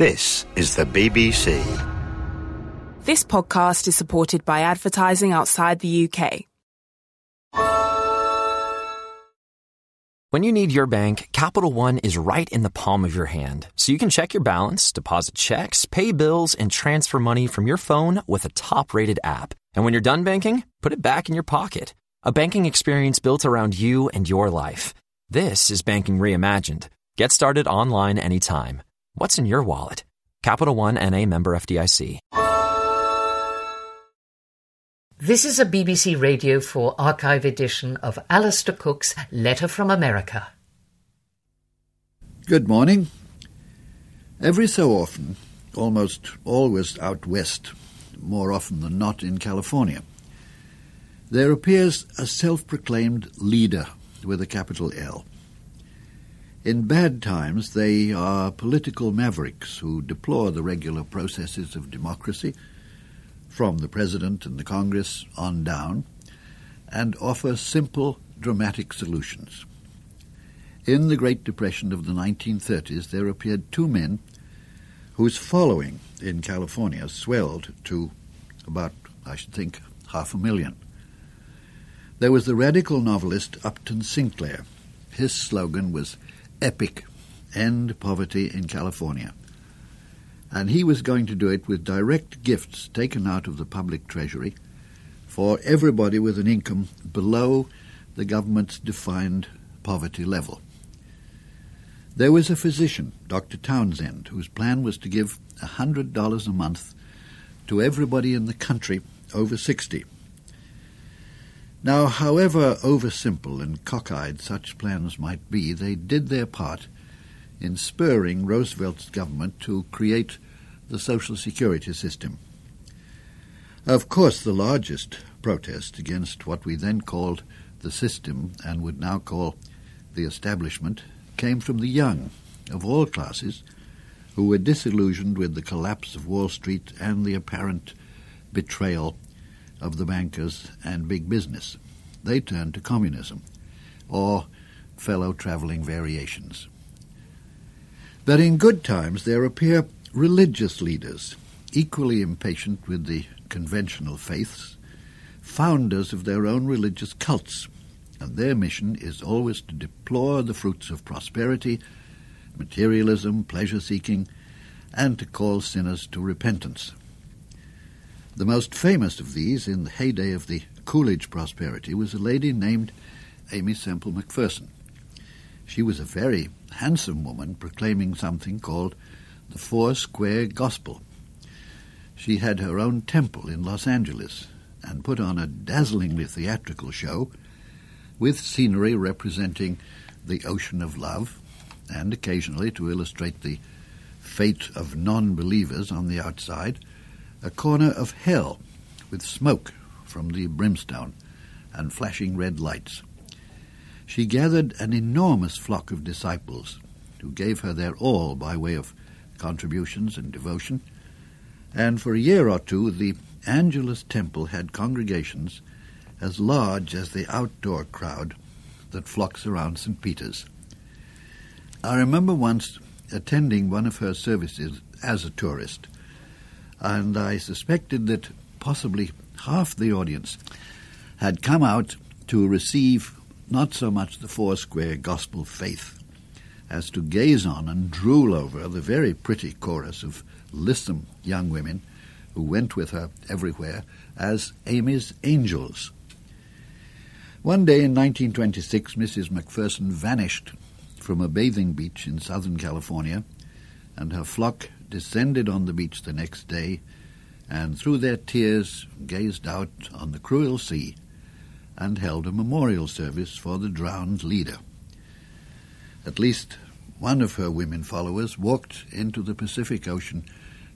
This is the BBC. This podcast is supported by advertising outside the UK. When you need your bank, Capital One is right in the palm of your hand, so you can check your balance, deposit checks, pay bills, and transfer money from your phone with a top rated app. And when you're done banking, put it back in your pocket. A banking experience built around you and your life. This is Banking Reimagined. Get started online anytime. What's in your wallet? Capital One NA member FDIC. This is a BBC Radio 4 archive edition of Alistair Cooke's Letter from America. Good morning. Every so often, almost always out west, more often than not in California, there appears a self proclaimed leader with a capital L. In bad times, they are political mavericks who deplore the regular processes of democracy, from the President and the Congress on down, and offer simple, dramatic solutions. In the Great Depression of the 1930s, there appeared two men whose following in California swelled to about, I should think, half a million. There was the radical novelist Upton Sinclair. His slogan was epic end poverty in California. And he was going to do it with direct gifts taken out of the public treasury for everybody with an income below the government's defined poverty level. There was a physician, Dr. Townsend, whose plan was to give $100 a month to everybody in the country over 60. Now, however oversimple and cockeyed such plans might be, they did their part in spurring Roosevelt's government to create the Social Security system. Of course, the largest protest against what we then called the system and would now call the establishment came from the young of all classes who were disillusioned with the collapse of Wall Street and the apparent betrayal of the bankers and big business. They turned to communism or fellow travelling variations. But in good times there appear religious leaders, equally impatient with the conventional faiths, founders of their own religious cults, and their mission is always to deplore the fruits of prosperity, materialism, pleasure seeking, and to call sinners to repentance. The most famous of these, in the heyday of the Coolidge prosperity, was a lady named Aimee Semple McPherson. She was a very handsome woman proclaiming something called the Four Square Gospel. She had her own temple in Los Angeles and put on a dazzlingly theatrical show with scenery representing the ocean of love and occasionally to illustrate the fate of non believers on the outside a corner of hell with smoke from the brimstone and flashing red lights. She gathered an enormous flock of disciples who gave her their all by way of contributions and devotion, and for a year or two the Angelus Temple had congregations as large as the outdoor crowd that flocks around St. Peter's. I remember once attending one of her services as a tourist and I suspected that possibly half the audience had come out to receive not so much the Foursquare gospel faith as to gaze on and drool over the very pretty chorus of lissom young women who went with her everywhere as Aimee's angels. One day in 1926, Mrs. McPherson vanished from a bathing beach in Southern California, and her flock descended on the beach the next day, and through their tears gazed out on the cruel sea, and held a memorial service for the drowned leader. At least one of her women followers walked into the Pacific Ocean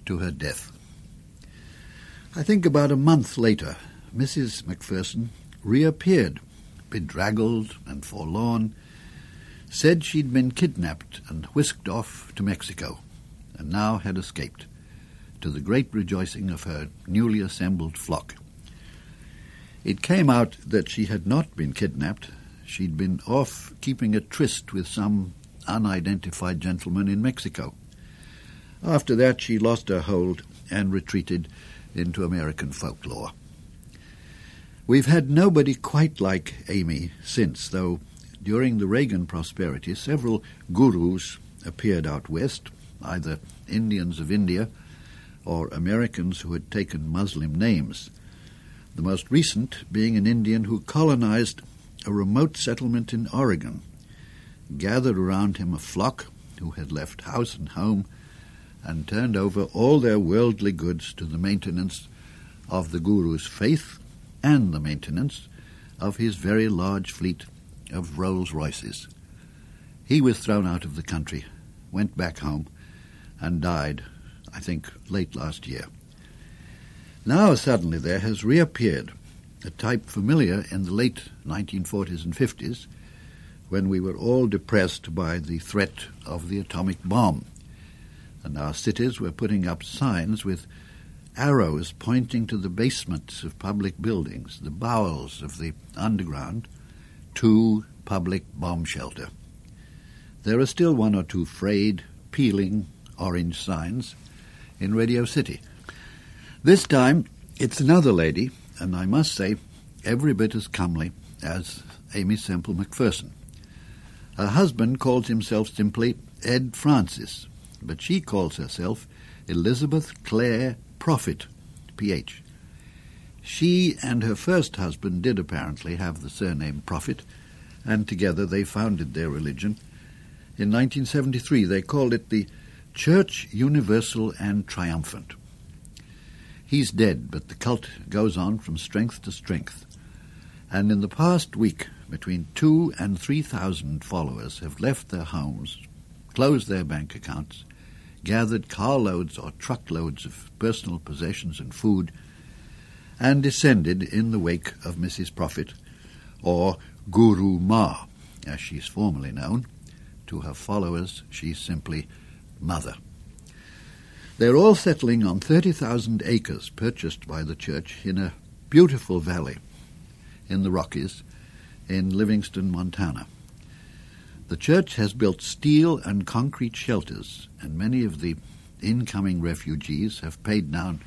to her death. I think about a month later, Mrs. McPherson reappeared, bedraggled and forlorn, said she'd been kidnapped and whisked off to Mexico and now had escaped, to the great rejoicing of her newly assembled flock. It came out that she had not been kidnapped. She'd been off keeping a tryst with some unidentified gentleman in Mexico. After that, she lost her hold and retreated into American folklore. We've had nobody quite like Aimee since, though during the Reagan prosperity, several gurus appeared out west, either Indians of India or Americans who had taken Muslim names. The most recent being an Indian who colonized a remote settlement in Oregon, gathered around him a flock who had left house and home and turned over all their worldly goods to the maintenance of the Guru's faith and the maintenance of his very large fleet of Rolls Royces. He was thrown out of the country, went back home, and died, I think, late last year. Now suddenly there has reappeared a type familiar in the late 1940s and 50s when we were all depressed by the threat of the atomic bomb. And our cities were putting up signs with arrows pointing to the basements of public buildings, the bowels of the underground, to public bomb shelter. There are still one or two frayed, peeling orange signs in Radio City. This time it's another lady, and I must say, every bit as comely as Aimee Semple McPherson. Her husband calls himself simply Ed Francis, but she calls herself Elizabeth Clare Prophet, PH. She and her first husband did apparently have the surname Prophet, and together they founded their religion. In 1973 they called it the Church Universal and Triumphant. He's dead, but the cult goes on from strength to strength. And in the past week, between two and three thousand followers have left their homes, closed their bank accounts, gathered carloads or truckloads of personal possessions and food, and descended in the wake of Mrs. Prophet, or Guru Ma, as she's formally known. To her followers, she's simply Mother. They're all settling on 30,000 acres purchased by the church in a beautiful valley in the Rockies in Livingston, Montana. The church has built steel and concrete shelters, and many of the incoming refugees have paid down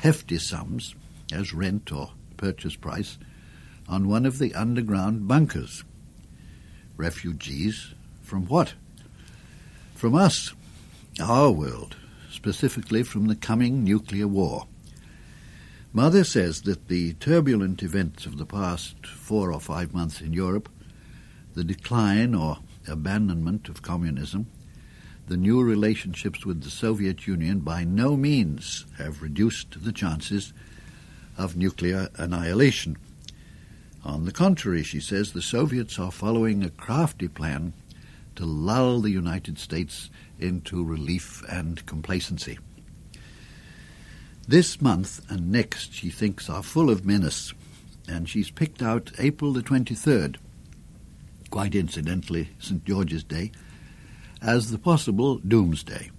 hefty sums as rent or purchase price on one of the underground bunkers. Refugees from what? From us, our world specifically from the coming nuclear war. Mother says that the turbulent events of the past four or five months in Europe, the decline or abandonment of communism, the new relationships with the Soviet Union by no means have reduced the chances of nuclear annihilation. On the contrary, she says, the Soviets are following a crafty plan to lull the United States into relief and complacency. This month and next, she thinks, are full of menace, and she's picked out April the 23rd, quite incidentally, St. George's Day, as the possible doomsday.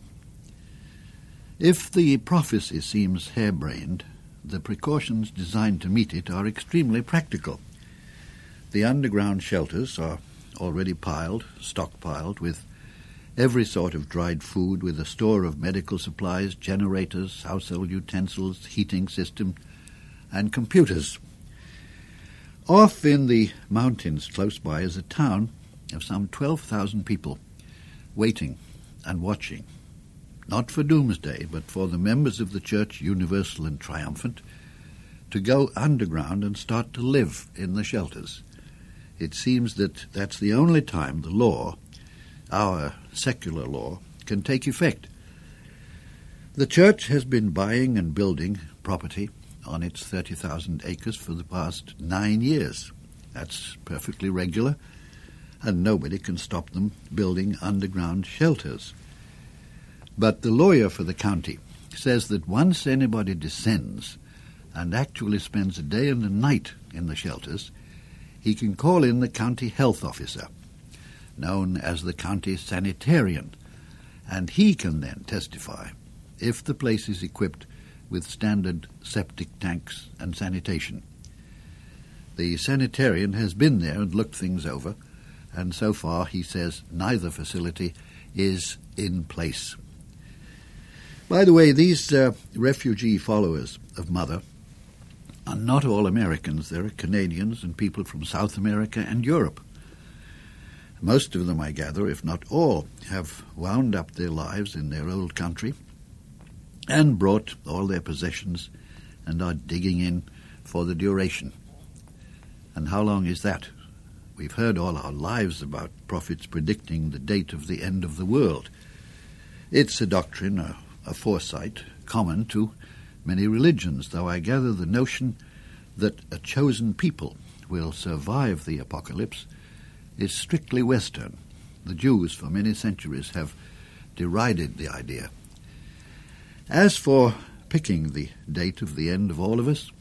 If the prophecy seems harebrained, the precautions designed to meet it are extremely practical. The underground shelters are already piled, stockpiled, with every sort of dried food, with a store of medical supplies, generators, household utensils, heating system, and computers. Off in the mountains close by is a town of some 12,000 people waiting and watching, not for doomsday, but for the members of the Church Universal and Triumphant to go underground and start to live in the shelters. It seems that that's the only time the law, our secular law, can take effect. The church has been buying and building property on its 30,000 acres for the past nine years. That's perfectly regular, and nobody can stop them building underground shelters. But the lawyer for the county says that once anybody descends and actually spends a day and a night in the shelters, he can call in the county health officer, known as the county sanitarian, and he can then testify if the place is equipped with standard septic tanks and sanitation. The sanitarian has been there and looked things over, and so far he says neither facility is in place. By the way, these uh, refugee followers of Mother are not all Americans. There are Canadians and people from South America and Europe. Most of them, I gather, if not all, have wound up their lives in their old country and brought all their possessions and are digging in for the duration. And how long is that? We've heard all our lives about prophets predicting the date of the end of the world. It's a doctrine, a, a foresight, common to many religions, though I gather the notion that a chosen people will survive the apocalypse is strictly Western. The Jews, for many centuries, have derided the idea. As for picking the date of the end of all of us,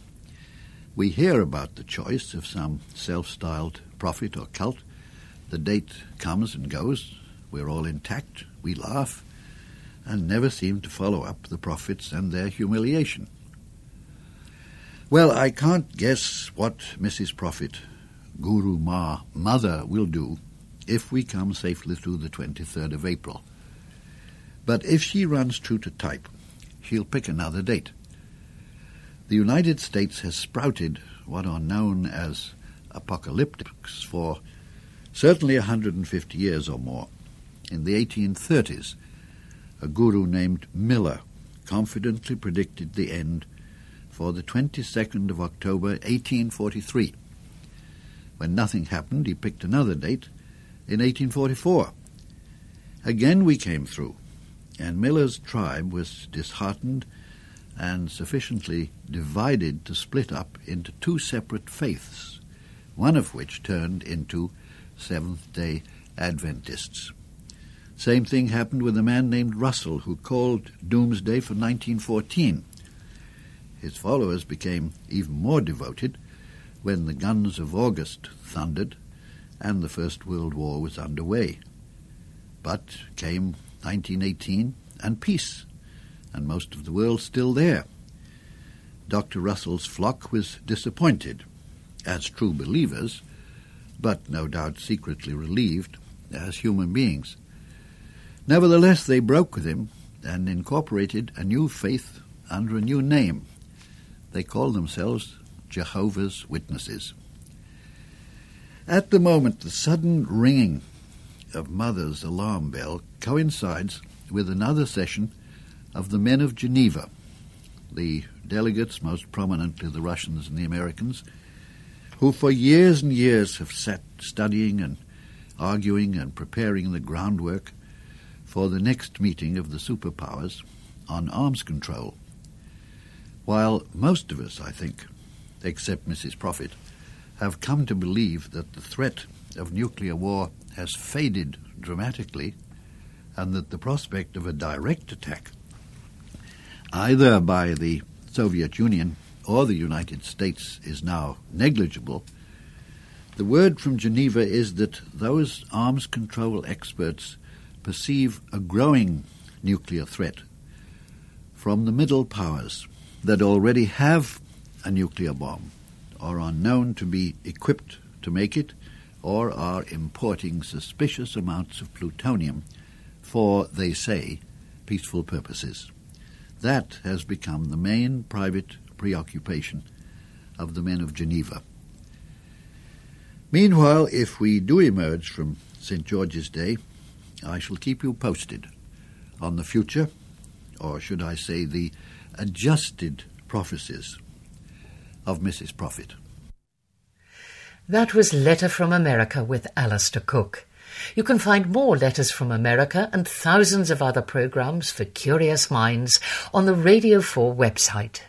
we hear about the choice of some self styled prophet or cult. The date comes and goes. We're all intact. We laugh and never seem to follow up the prophets and their humiliation. Well, I can't guess what Mrs. Prophet, Guru Ma, Mother, will do if we come safely through the 23rd of April. But if she runs true to type, she'll pick another date. The United States has sprouted what are known as apocalyptics for certainly 150 years or more. In the 1830s, a guru named Miller confidently predicted the end for the 22nd of October 1843. When nothing happened, he picked another date in 1844. Again we came through, and Miller's tribe was disheartened and sufficiently divided to split up into two separate faiths, one of which turned into Seventh day Adventists. Same thing happened with a man named Russell who called Doomsday for 1914. His followers became even more devoted when the guns of August thundered and the First World War was underway. But came 1918 and peace, and most of the world still there. Dr. Russell's flock was disappointed, as true believers, but no doubt secretly relieved as human beings. Nevertheless, they broke with him and incorporated a new faith under a new name. They called themselves Jehovah's Witnesses. At the moment, the sudden ringing of Mother's alarm bell coincides with another session of the Men of Geneva, the delegates, most prominently the Russians and the Americans, who for years and years have sat studying and arguing and preparing the groundwork for the next meeting of the superpowers on arms control. While most of us, I think, except Mrs. Prophet, have come to believe that the threat of nuclear war has faded dramatically and that the prospect of a direct attack, either by the Soviet Union or the United States, is now negligible, the word from Geneva is that those arms control experts perceive a growing nuclear threat from the middle powers that already have a nuclear bomb or are known to be equipped to make it or are importing suspicious amounts of plutonium for, they say, peaceful purposes. That has become the main private preoccupation of the men of Geneva. Meanwhile, if we do emerge from St. George's Day I shall keep you posted on the future, or should I say the adjusted prophecies of Mrs. Prophet. That was Letter from America with Alistair Cooke. You can find more Letters from America and thousands of other programs for curious minds on the Radio 4 website.